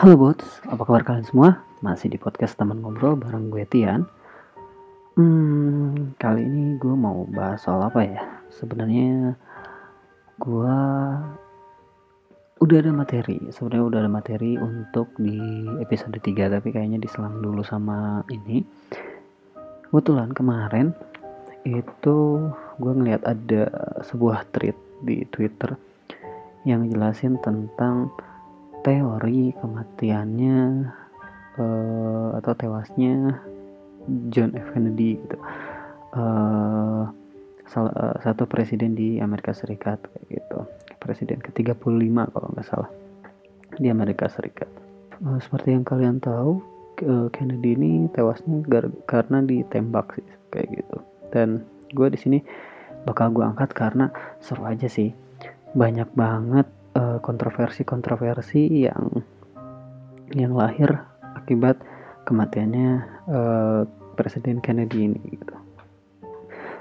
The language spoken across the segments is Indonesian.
Halo bots, apa kabar kalian semua? Masih di podcast teman ngobrol bareng gue Tian. Hmm, kali ini gue mau bahas soal apa ya? Sebenarnya gue udah ada materi, sebenarnya udah ada materi untuk di episode 3 tapi kayaknya diselang dulu sama ini. Kebetulan kemarin itu gue ngeliat ada sebuah tweet di Twitter yang jelasin tentang teori kematiannya uh, atau tewasnya John F. Kennedy gitu. Uh, salah uh, satu presiden di Amerika Serikat kayak gitu. Presiden ke-35 kalau nggak salah di Amerika Serikat. Uh, seperti yang kalian tahu uh, Kennedy ini tewasnya karena ditembak sih kayak gitu. Dan gue di sini bakal gue angkat karena seru aja sih. Banyak banget Eh, kontroversi-kontroversi uh, yang yang lahir akibat kematiannya uh, Presiden Kennedy ini gitu.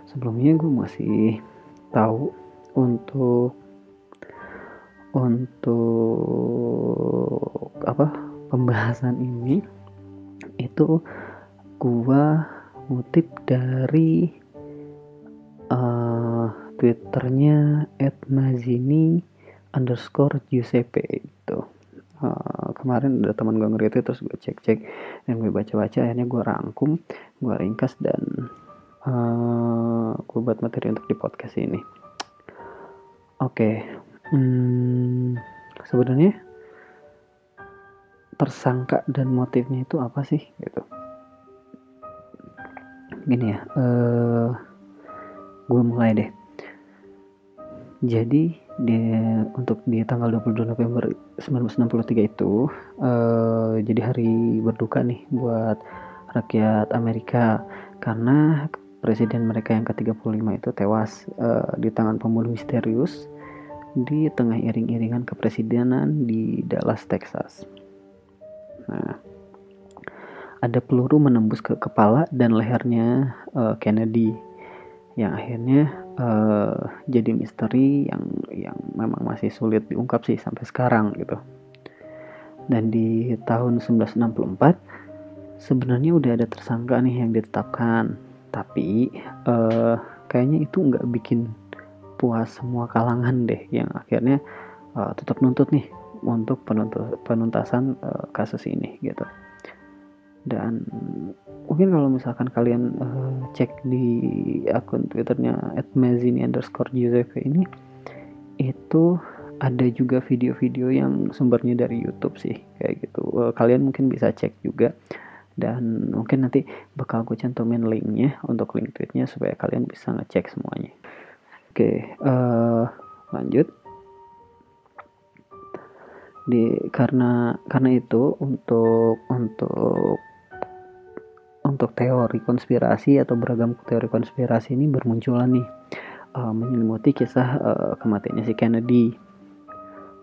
Sebelumnya gue masih tahu untuk untuk apa pembahasan ini itu gua ngutip dari uh, twitternya @mazini underscore Giuseppe itu. Uh, kemarin ada teman gue nge terus gue cek-cek dan gue baca-baca akhirnya gue rangkum gue ringkas dan uh, gue buat materi untuk di podcast ini. Oke okay. hmm, sebenarnya tersangka dan motifnya itu apa sih gitu? Gini ya uh, gue mulai deh. Jadi di untuk di tanggal 22 November 1963 itu uh, jadi hari berduka nih buat rakyat Amerika karena presiden mereka yang ke-35 itu tewas uh, di tangan pembunuh misterius di tengah iring-iringan kepresidenan di Dallas, Texas. Nah, ada peluru menembus ke kepala dan lehernya uh, Kennedy yang akhirnya uh, jadi misteri yang yang memang masih sulit diungkap sih sampai sekarang gitu. Dan di tahun 1964 sebenarnya udah ada tersangka nih yang ditetapkan, tapi uh, kayaknya itu nggak bikin puas semua kalangan deh yang akhirnya uh, tetap nuntut nih untuk penuntasan uh, kasus ini gitu dan mungkin kalau misalkan kalian uh, cek di akun twitternya @mazini underscore Giuseppe ini itu ada juga video-video yang sumbernya dari YouTube sih kayak gitu. Uh, kalian mungkin bisa cek juga. Dan mungkin nanti bakal gue cantumin linknya untuk link tweetnya supaya kalian bisa ngecek semuanya. Oke uh, lanjut. Di karena karena itu untuk untuk untuk teori konspirasi atau beragam teori konspirasi ini bermunculan nih uh, menyelimuti kisah uh, kematiannya si Kennedy.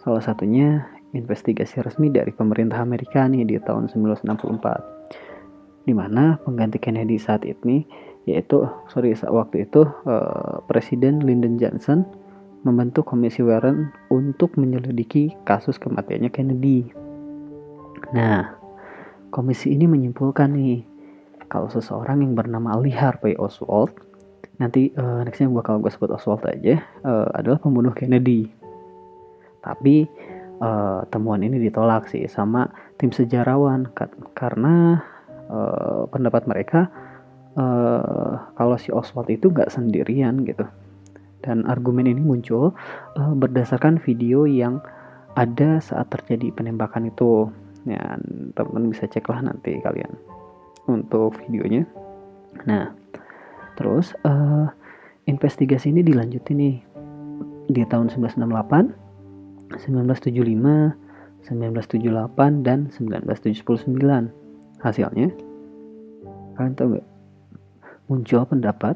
Salah satunya investigasi resmi dari pemerintah Amerika nih di tahun 1964 di mana pengganti Kennedy saat ini yaitu sorry waktu itu uh, Presiden Lyndon Johnson membentuk Komisi Warren untuk menyelidiki kasus kematiannya Kennedy. Nah, komisi ini menyimpulkan nih kalau seseorang yang bernama Lee Harvey Oswald nanti uh, nextnya bakal gue sebut Oswald aja uh, adalah pembunuh Kennedy. Tapi uh, temuan ini ditolak sih sama tim sejarawan karena uh, pendapat mereka uh, kalau si Oswald itu nggak sendirian gitu. Dan argumen ini muncul uh, berdasarkan video yang ada saat terjadi penembakan itu. Ya teman-teman bisa cek lah nanti kalian untuk videonya. Nah, terus uh, investigasi ini dilanjutin nih di tahun 1968, 1975, 1978 dan 1979. Hasilnya, kalian tahu gak? Muncul pendapat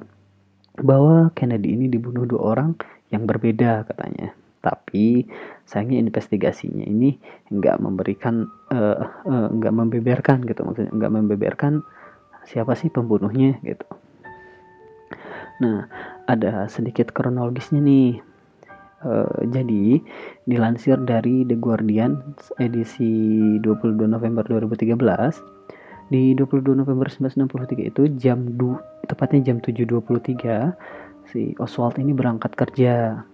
bahwa Kennedy ini dibunuh dua orang yang berbeda katanya tapi sayangnya investigasinya ini nggak memberikan uh, uh, membeberkan gitu maksudnya nggak membeberkan siapa sih pembunuhnya gitu. Nah ada sedikit kronologisnya nih. Uh, jadi dilansir dari The Guardian edisi 22 November 2013 di 22 November 1963 itu jam du, tepatnya jam 7.23 si Oswald ini berangkat kerja.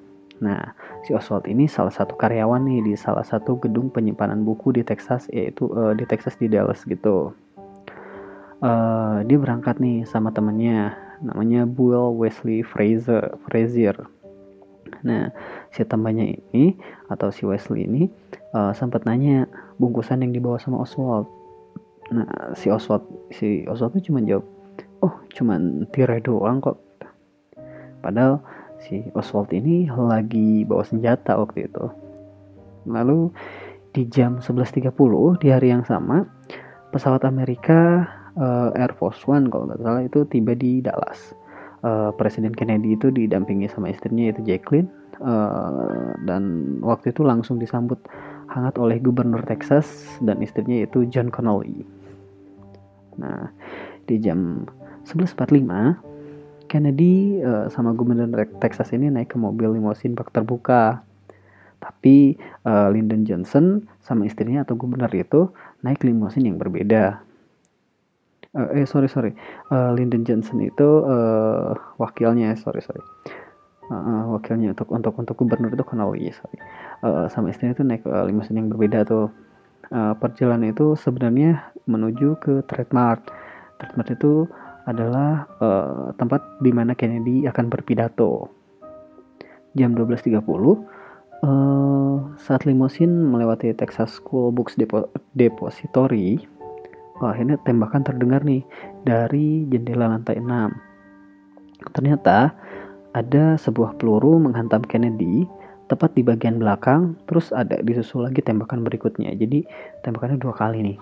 Nah, si Oswald ini salah satu karyawan nih di salah satu gedung penyimpanan buku di Texas yaitu uh, di Texas di Dallas gitu. Uh, dia berangkat nih sama temennya namanya Buell Wesley Fraser Frazier Nah, si temannya ini atau si Wesley ini uh, sempat nanya bungkusan yang dibawa sama Oswald. Nah, si Oswald si Oswald tuh cuma jawab, "Oh, cuman tirai doang kok." Padahal si Oswald ini lagi bawa senjata waktu itu. Lalu di jam 11.30 di hari yang sama, pesawat Amerika uh, Air Force One kalau nggak salah itu tiba di Dallas uh, Presiden Kennedy itu didampingi sama istrinya yaitu Jacqueline uh, dan waktu itu langsung disambut hangat oleh Gubernur Texas dan istrinya yaitu John Connolly. Nah, di jam 11.45 Kennedy uh, sama Gubernur Texas ini naik ke mobil limosin bak terbuka. Tapi uh, Lyndon Johnson sama istrinya atau gubernur itu naik limosin yang berbeda. Uh, eh sorry sorry. Uh, Lyndon Johnson itu uh, wakilnya sorry sorry. Uh, wakilnya untuk untuk untuk gubernur itu Connolly sorry. Uh, sama istrinya itu naik uh, limusin yang berbeda tuh. Uh, perjalanan itu sebenarnya menuju ke Trademark Trademark itu adalah uh, tempat di mana Kennedy akan berpidato jam 12.30 uh, saat limusin melewati Texas School Books Depo Depository oh, akhirnya tembakan terdengar nih dari jendela lantai 6. Ternyata ada sebuah peluru menghantam Kennedy tepat di bagian belakang, terus ada disusul lagi tembakan berikutnya. Jadi tembakannya dua kali nih.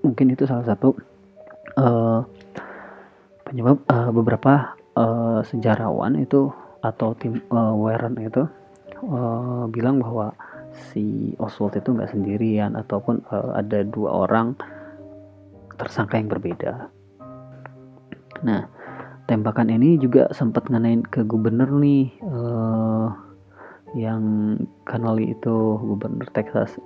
Mungkin itu salah satu uh, penyebab uh, beberapa uh, sejarawan itu atau tim uh, Warren itu uh, bilang bahwa si Oswald itu nggak sendirian ataupun uh, ada dua orang tersangka yang berbeda. Nah, tembakan ini juga sempat ngenain ke gubernur nih uh, yang Connolly itu gubernur Texas.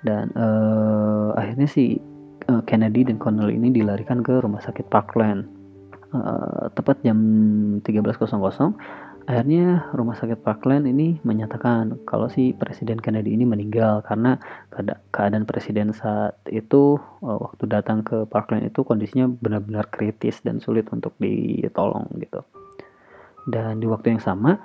Dan uh, akhirnya si Kennedy dan Connolly ini dilarikan ke rumah sakit Parkland. Uh, tepat jam 13.00 Akhirnya rumah sakit Parkland ini menyatakan kalau si Presiden Kennedy ini meninggal karena keadaan presiden saat itu uh, waktu datang ke Parkland itu kondisinya benar-benar kritis dan sulit untuk ditolong gitu. Dan di waktu yang sama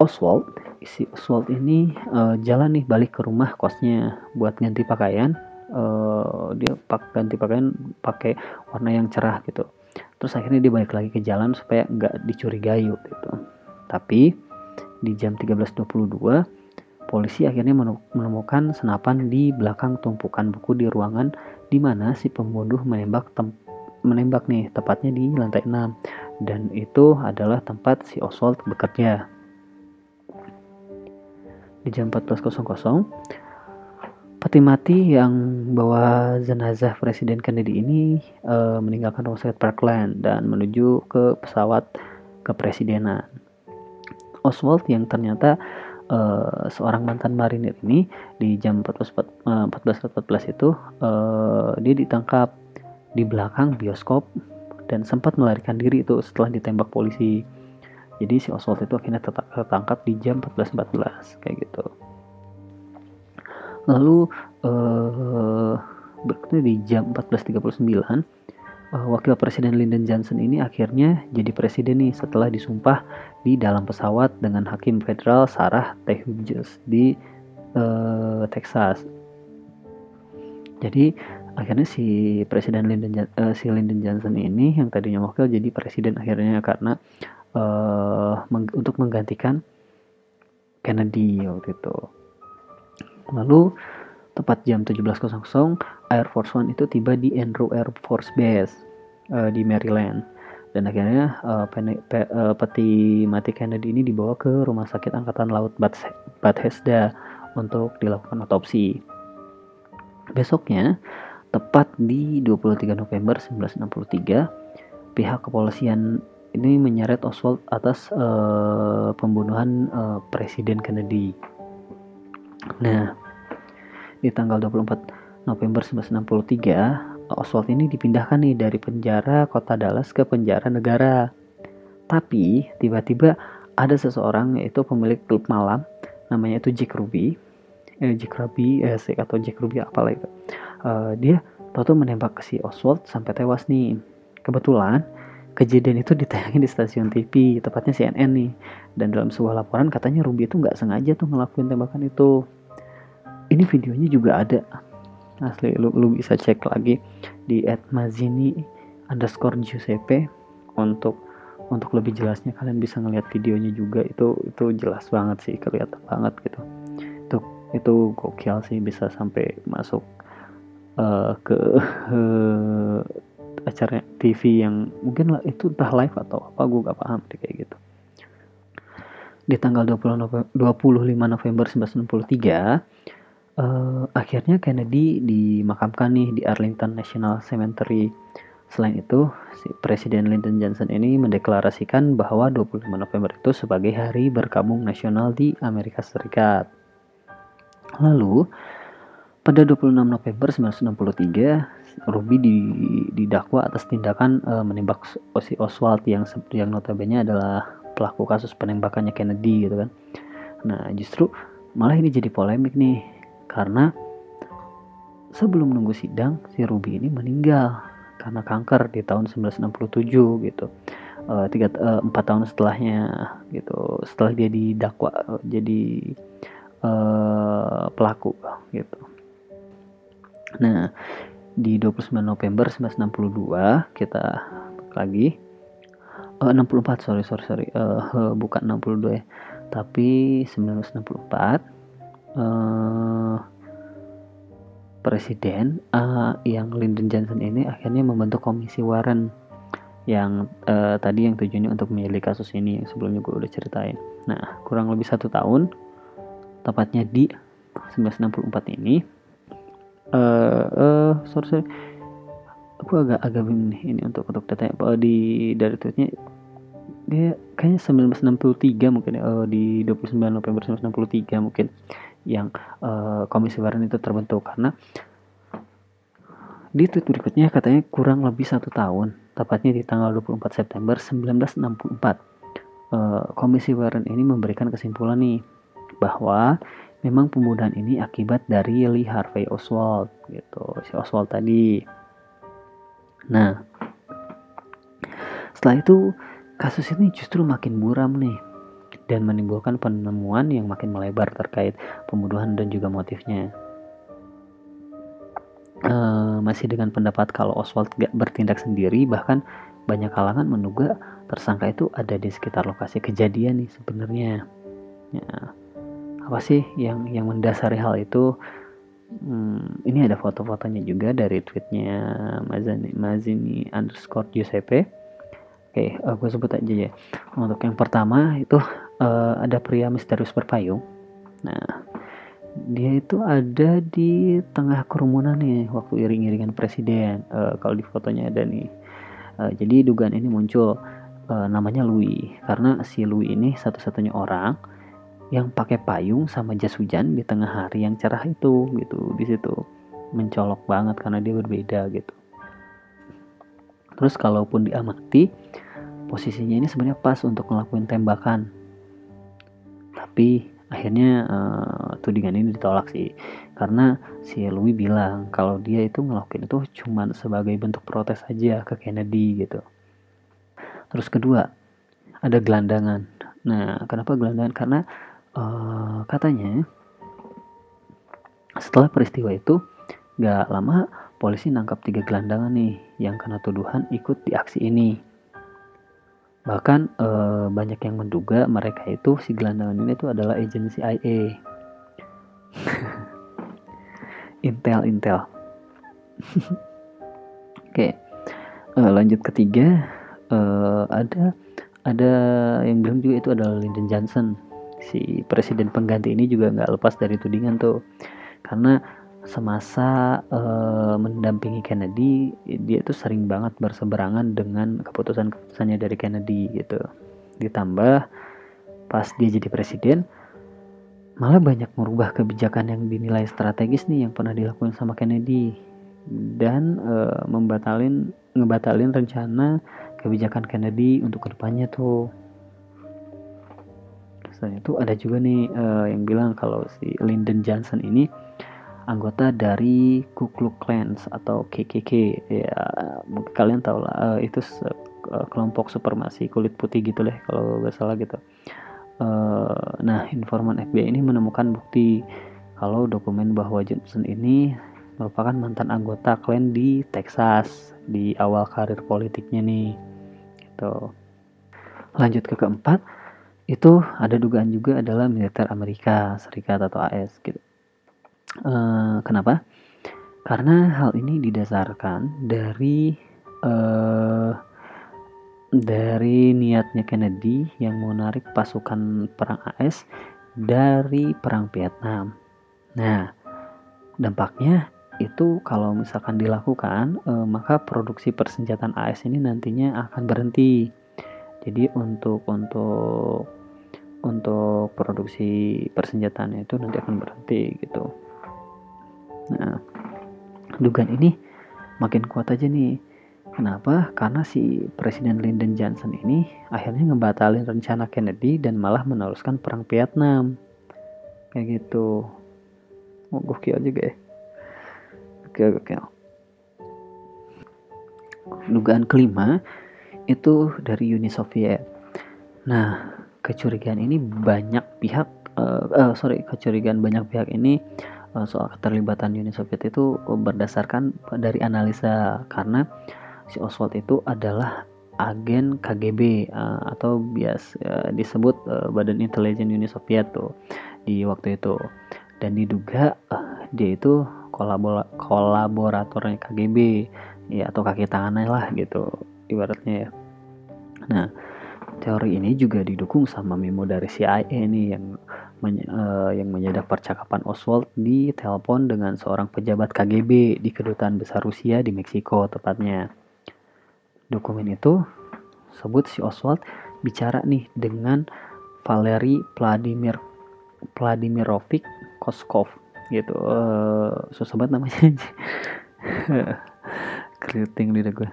Oswald, si Oswald ini uh, jalan nih balik ke rumah kosnya buat ganti pakaian. Uh, dia pak ganti pakaian pakai warna yang cerah gitu. Terus akhirnya dia balik lagi ke jalan supaya nggak dicurigai gitu tapi di jam 13.22 polisi akhirnya menemukan senapan di belakang tumpukan buku di ruangan di mana si pembunuh menembak menembak nih tepatnya di lantai 6 dan itu adalah tempat si Oswald bekerja. Di jam 14.00 peti mati yang bawa jenazah Presiden Kennedy ini e, meninggalkan sakit Parkland dan menuju ke pesawat kepresidenan. Oswald yang ternyata uh, seorang mantan marinir ini di jam 14.14 14, itu uh, dia ditangkap di belakang bioskop dan sempat melarikan diri itu setelah ditembak polisi. Jadi si Oswald itu akhirnya tertangkap di jam 14.14 kayak gitu. Lalu berikutnya di jam 14.39 uh, wakil presiden Lyndon Johnson ini akhirnya jadi presiden nih setelah disumpah di dalam pesawat dengan hakim federal Sarah T. Hughes di uh, Texas. Jadi akhirnya si presiden Lyndon uh, si Lyndon Johnson ini yang tadinya wakil jadi presiden akhirnya karena uh, meng untuk menggantikan Kennedy waktu itu. Lalu Tepat jam 17.00, Air Force One itu tiba di Andrew Air Force Base uh, di Maryland. Dan akhirnya uh, pene, pe, uh, peti mati Kennedy ini dibawa ke Rumah Sakit Angkatan Laut Bethesda untuk dilakukan otopsi. Besoknya, tepat di 23 November 1963, pihak kepolisian ini menyeret Oswald atas uh, pembunuhan uh, Presiden Kennedy. Nah, di tanggal 24 November 1963, Oswald ini dipindahkan nih dari penjara kota Dallas ke penjara negara. Tapi tiba-tiba ada seseorang yaitu pemilik klub malam namanya itu Jack Ruby, eh, Jack Ruby eh, atau Jack Ruby apa itu. Uh, dia tahu menembak si Oswald sampai tewas nih. Kebetulan kejadian itu ditayangin di stasiun TV, tepatnya CNN nih. Dan dalam sebuah laporan katanya Ruby itu nggak sengaja tuh ngelakuin tembakan itu ini videonya juga ada. Asli lu, lu bisa cek lagi di @mazini underscore Giuseppe untuk untuk lebih jelasnya kalian bisa ngeliat videonya juga. Itu itu jelas banget sih kelihatan banget gitu. Itu itu gokil sih bisa sampai masuk uh, ke uh, acara TV yang mungkin lah itu entah live atau apa gue gak paham deh kayak gitu. Di tanggal 20 November, 25 November 1963 uh, akhirnya Kennedy dimakamkan nih di Arlington National Cemetery. Selain itu, si Presiden Lyndon Johnson ini mendeklarasikan bahwa 25 November itu sebagai hari berkabung nasional di Amerika Serikat. Lalu, pada 26 November 1963, Ruby didakwa atas tindakan uh, menembak si Oswald yang yang notabene adalah pelaku kasus penembakannya Kennedy gitu kan. Nah, justru malah ini jadi polemik nih karena sebelum nunggu sidang si Ruby ini meninggal karena kanker di tahun 1967 gitu. Uh, tiga uh, empat tahun setelahnya gitu. Setelah dia didakwa uh, jadi uh, pelaku gitu. Nah di 29 November 1962 kita lagi. Uh, 64 sorry sorry sorry. Uh, bukan 62 ya. Tapi 1964 uh, presiden uh, yang Lyndon Johnson ini akhirnya membentuk komisi Warren yang uh, tadi yang tujuannya untuk menyelidiki kasus ini yang sebelumnya gue udah ceritain. Nah kurang lebih satu tahun, tepatnya di 1964 ini, uh, uh, sorry, sorry aku agak agak bingung nih ini untuk untuk data di dari tweetnya dia kayaknya 1963 mungkin uh, di 29 November 1963 mungkin yang uh, komisi Warren itu terbentuk. Karena di tweet berikutnya katanya kurang lebih satu tahun tepatnya di tanggal 24 September 1964 uh, komisi Warren ini memberikan kesimpulan nih bahwa memang pembunuhan ini akibat dari Lee Harvey Oswald gitu si Oswald tadi. Nah setelah itu kasus ini justru makin buram nih dan menimbulkan penemuan yang makin melebar terkait pembunuhan dan juga motifnya. Uh, masih dengan pendapat kalau Oswald gak bertindak sendiri, bahkan banyak kalangan menduga tersangka itu ada di sekitar lokasi kejadian nih sebenarnya. Ya, apa sih yang yang mendasari hal itu? Hmm, ini ada foto-fotonya juga dari tweetnya Mazini, Mazini underscore Giuseppe. Oke, uh, gue sebut aja ya. Untuk yang pertama itu uh, ada pria misterius berpayung. Nah, dia itu ada di tengah kerumunan nih waktu iring-iringan presiden. Uh, kalau di fotonya ada nih. Uh, jadi dugaan ini muncul uh, namanya Louis karena si Louis ini satu-satunya orang yang pakai payung sama jas hujan di tengah hari yang cerah itu gitu di situ mencolok banget karena dia berbeda gitu. Terus kalaupun diamati posisinya ini sebenarnya pas untuk ngelakuin tembakan. Tapi akhirnya uh, tudingan ini ditolak sih. Karena si Louis bilang kalau dia itu ngelakuin itu cuma sebagai bentuk protes aja ke Kennedy gitu. Terus kedua ada gelandangan. Nah kenapa gelandangan? Karena uh, katanya setelah peristiwa itu gak lama polisi nangkap tiga gelandangan nih yang kena tuduhan ikut di aksi ini Bahkan e, banyak yang menduga mereka itu si gelandangan ini itu adalah agensi CIA. Intel Intel. Oke. E, lanjut ketiga e, ada ada yang bilang juga itu adalah Lyndon Johnson. Si presiden pengganti ini juga nggak lepas dari tudingan tuh. Karena semasa e, mendampingi Kennedy dia tuh sering banget berseberangan dengan keputusan-keputusannya dari Kennedy gitu ditambah pas dia jadi presiden malah banyak merubah kebijakan yang dinilai strategis nih yang pernah dilakukan sama Kennedy dan e, membatalin ngebatalin rencana kebijakan Kennedy untuk ke depannya tuh. Selain itu ada juga nih e, yang bilang kalau si Lyndon Johnson ini anggota dari Ku Klux Klan atau KKK ya mungkin kalian tahu lah e, itu kelompok supremasi kulit putih gitu deh kalau nggak salah gitu Eh, nah, informan FBI ini menemukan bukti kalau dokumen bahwa Johnson ini merupakan mantan anggota klan di Texas di awal karir politiknya nih. Gitu. Lanjut ke keempat, itu ada dugaan juga adalah militer Amerika Serikat atau AS gitu. Uh, kenapa? Karena hal ini didasarkan dari uh, dari niatnya Kennedy yang menarik pasukan perang AS dari perang Vietnam. Nah, dampaknya itu kalau misalkan dilakukan eh, maka produksi persenjataan AS ini nantinya akan berhenti. Jadi untuk untuk untuk produksi persenjataan itu nanti akan berhenti gitu. Nah, dugaan ini makin kuat aja nih Kenapa? Karena si Presiden Lyndon Johnson ini akhirnya ngebatalin rencana Kennedy dan malah meneruskan perang Vietnam. Kayak gitu. Oh, gokil juga ya. Gokil, gokil. Dugaan kelima itu dari Uni Soviet. Nah, kecurigaan ini banyak pihak, uh, uh, sorry, kecurigaan banyak pihak ini soal keterlibatan Uni Soviet itu berdasarkan dari analisa karena si Oswald itu adalah agen KGB eh, atau bias disebut Badan Intelijen Uni Soviet tuh di waktu itu dan diduga dia itu kolabor kolaboratornya KGB ya atau kaki tangannya lah gitu ibaratnya ya. Nah teori ini juga didukung sama memo dari CIA nih yang men, uh, yang menyedak percakapan Oswald di telepon dengan seorang pejabat KGB di kedutaan besar Rusia di Meksiko tepatnya. Dokumen itu sebut si Oswald bicara nih dengan Valery Vladimir Vladimirovic Koskov gitu. Uh, susah banget namanya. Keriting lidah gue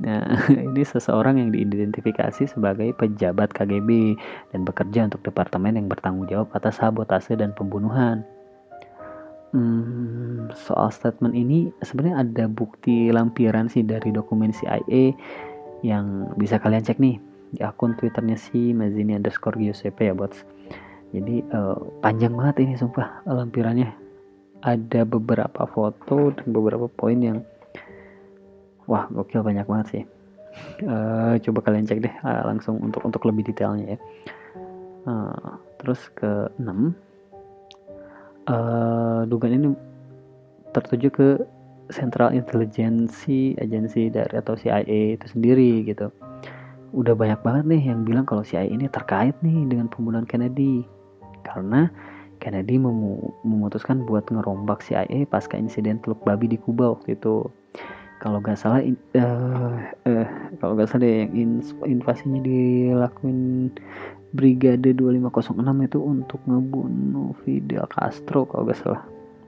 Nah, ini seseorang yang diidentifikasi sebagai pejabat KGB dan bekerja untuk departemen yang bertanggung jawab atas sabotase dan pembunuhan. Hmm, soal statement ini sebenarnya ada bukti lampiran sih dari dokumen CIA yang bisa kalian cek nih di akun twitternya si Mazini underscore Giuseppe ya bots jadi uh, panjang banget ini sumpah lampirannya ada beberapa foto dan beberapa poin yang wah gokil banyak banget sih uh, coba kalian cek deh uh, langsung untuk untuk lebih detailnya ya uh, terus ke 6 uh, dugaan ini tertuju ke Central Intelligence Agency dari atau CIA itu sendiri gitu. Udah banyak banget nih yang bilang kalau CIA ini terkait nih dengan pembunuhan Kennedy. Karena Kennedy memu memutuskan buat ngerombak CIA pasca insiden teluk babi di Kuba waktu itu. Kalau nggak salah, uh, uh, kalau nggak salah yang in invasinya dilakuin Brigade 2506 itu untuk ngebunuh Fidel Castro kalau gak salah.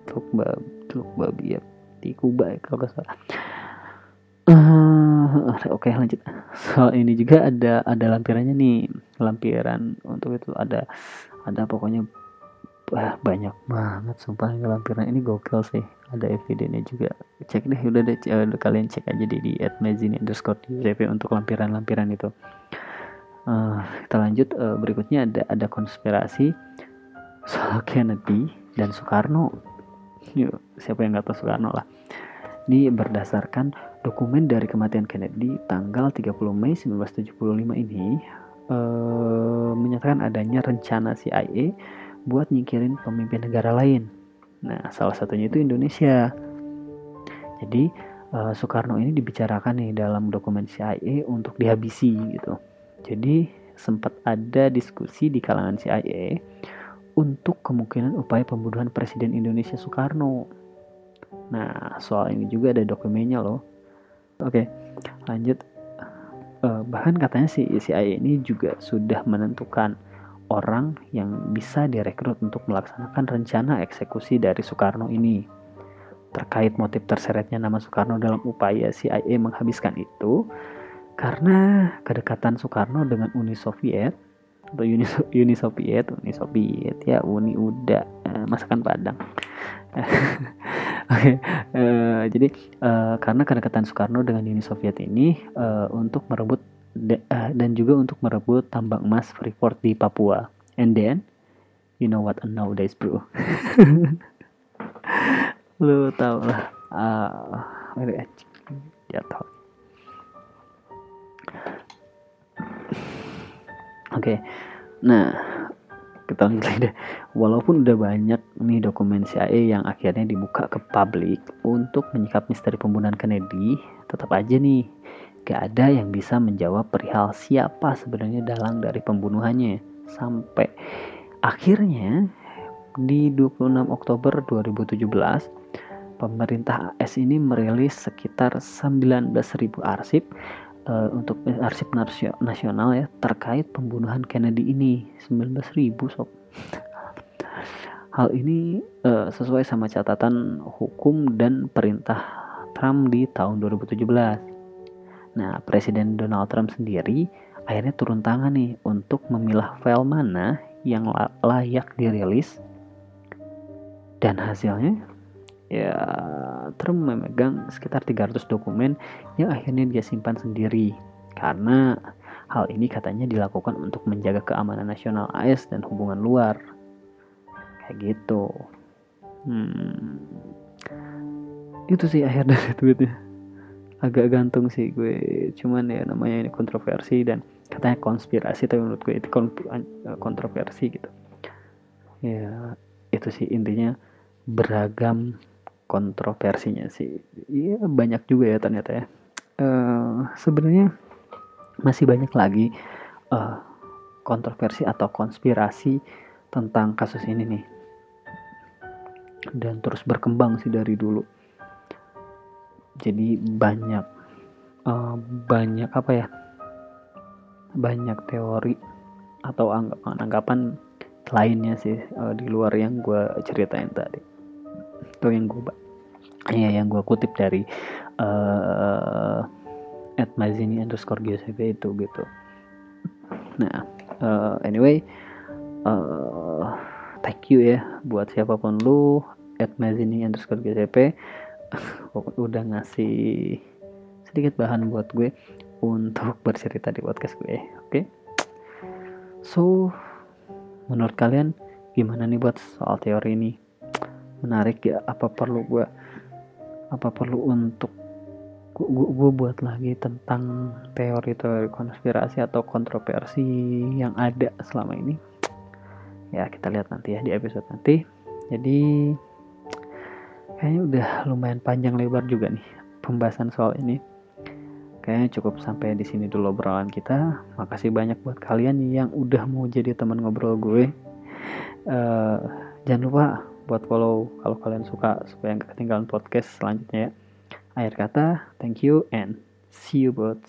Teluk babi, Teluk babi ya di Kuba ya kalau gak salah. Uh, oke okay, lanjut. Soal ini juga ada ada lampirannya nih. Lampiran untuk itu ada ada pokoknya banyak banget sumpah lampiran ini gokil sih ada evidennya juga. Cek deh udah deh udah kalian cek aja di di @mazini underscore untuk lampiran-lampiran itu. Uh, kita lanjut uh, berikutnya ada ada konspirasi soal Kennedy dan Soekarno. Yuk siapa yang nggak tahu Soekarno lah. Ini berdasarkan dokumen dari kematian Kennedy tanggal 30 Mei 1975 ini uh, menyatakan adanya rencana CIA buat nyingkirin pemimpin negara lain nah salah satunya itu Indonesia jadi uh, Soekarno ini dibicarakan nih dalam dokumen CIA untuk dihabisi gitu jadi sempat ada diskusi di kalangan CIA untuk kemungkinan upaya pembunuhan Presiden Indonesia Soekarno. Nah, soal ini juga ada dokumennya loh. Oke, lanjut. Uh, bahkan katanya si CIA ini juga sudah menentukan orang yang bisa direkrut untuk melaksanakan rencana eksekusi dari Soekarno ini. Terkait motif terseretnya nama Soekarno dalam upaya CIA menghabiskan itu, karena kedekatan Soekarno dengan Uni Soviet atau Uni, Uni Soviet, Uni Soviet ya Uni udah eh, masakan Padang. Okay. uh, jadi uh, karena kedekatan Soekarno dengan Uni Soviet ini uh, untuk merebut dan juga untuk merebut tambang emas Freeport di Papua. And then, you know what nowadays, bro? Lu tau lah. Uh, jatuh. Oke, okay. nah kita lanjut lagi deh. Walaupun udah banyak nih dokumen CIA yang akhirnya dibuka ke publik untuk menyikap misteri pembunuhan Kennedy, tetap aja nih gak ada yang bisa menjawab perihal siapa sebenarnya dalang dari pembunuhannya. Sampai akhirnya di 26 Oktober 2017 pemerintah AS ini merilis sekitar 19.000 arsip uh, untuk arsip nasional ya terkait pembunuhan Kennedy ini. 19.000 sob. Hal ini uh, sesuai sama catatan hukum dan perintah Trump di tahun 2017 Nah, Presiden Donald Trump sendiri akhirnya turun tangan nih untuk memilah file mana yang layak dirilis. Dan hasilnya ya Trump memegang sekitar 300 dokumen yang akhirnya dia simpan sendiri. Karena hal ini katanya dilakukan untuk menjaga keamanan nasional AS dan hubungan luar. Kayak gitu. Hmm. itu sih akhir dari tweetnya agak gantung sih gue. Cuman ya namanya ini kontroversi dan katanya konspirasi tapi menurut gue itu kontroversi gitu. Ya itu sih intinya beragam kontroversinya sih. Iya banyak juga ya ternyata ya. Uh, sebenarnya masih banyak lagi uh, kontroversi atau konspirasi tentang kasus ini nih. Dan terus berkembang sih dari dulu jadi banyak uh, banyak apa ya banyak teori atau anggapan anggapan lainnya sih uh, di luar yang gue ceritain tadi. Itu yang gue ya yang gue kutip dari uh, at mazini underscore GSB itu gitu. Nah uh, anyway uh, thank you ya buat siapa pun lu at mazini underscore GSP udah ngasih sedikit bahan buat gue untuk bercerita di podcast gue oke? Okay? so menurut kalian gimana nih buat soal teori ini? Menarik ya apa perlu gue apa perlu untuk gue, buat lagi tentang teori-teori konspirasi atau kontroversi yang ada selama ini? Ya kita lihat nanti ya di episode nanti. Jadi kayaknya udah lumayan panjang lebar juga nih pembahasan soal ini. Kayaknya cukup sampai di sini dulu obrolan kita. Makasih banyak buat kalian yang udah mau jadi teman ngobrol gue. Uh, jangan lupa buat follow kalau kalian suka supaya nggak ketinggalan podcast selanjutnya ya. Akhir kata thank you and see you both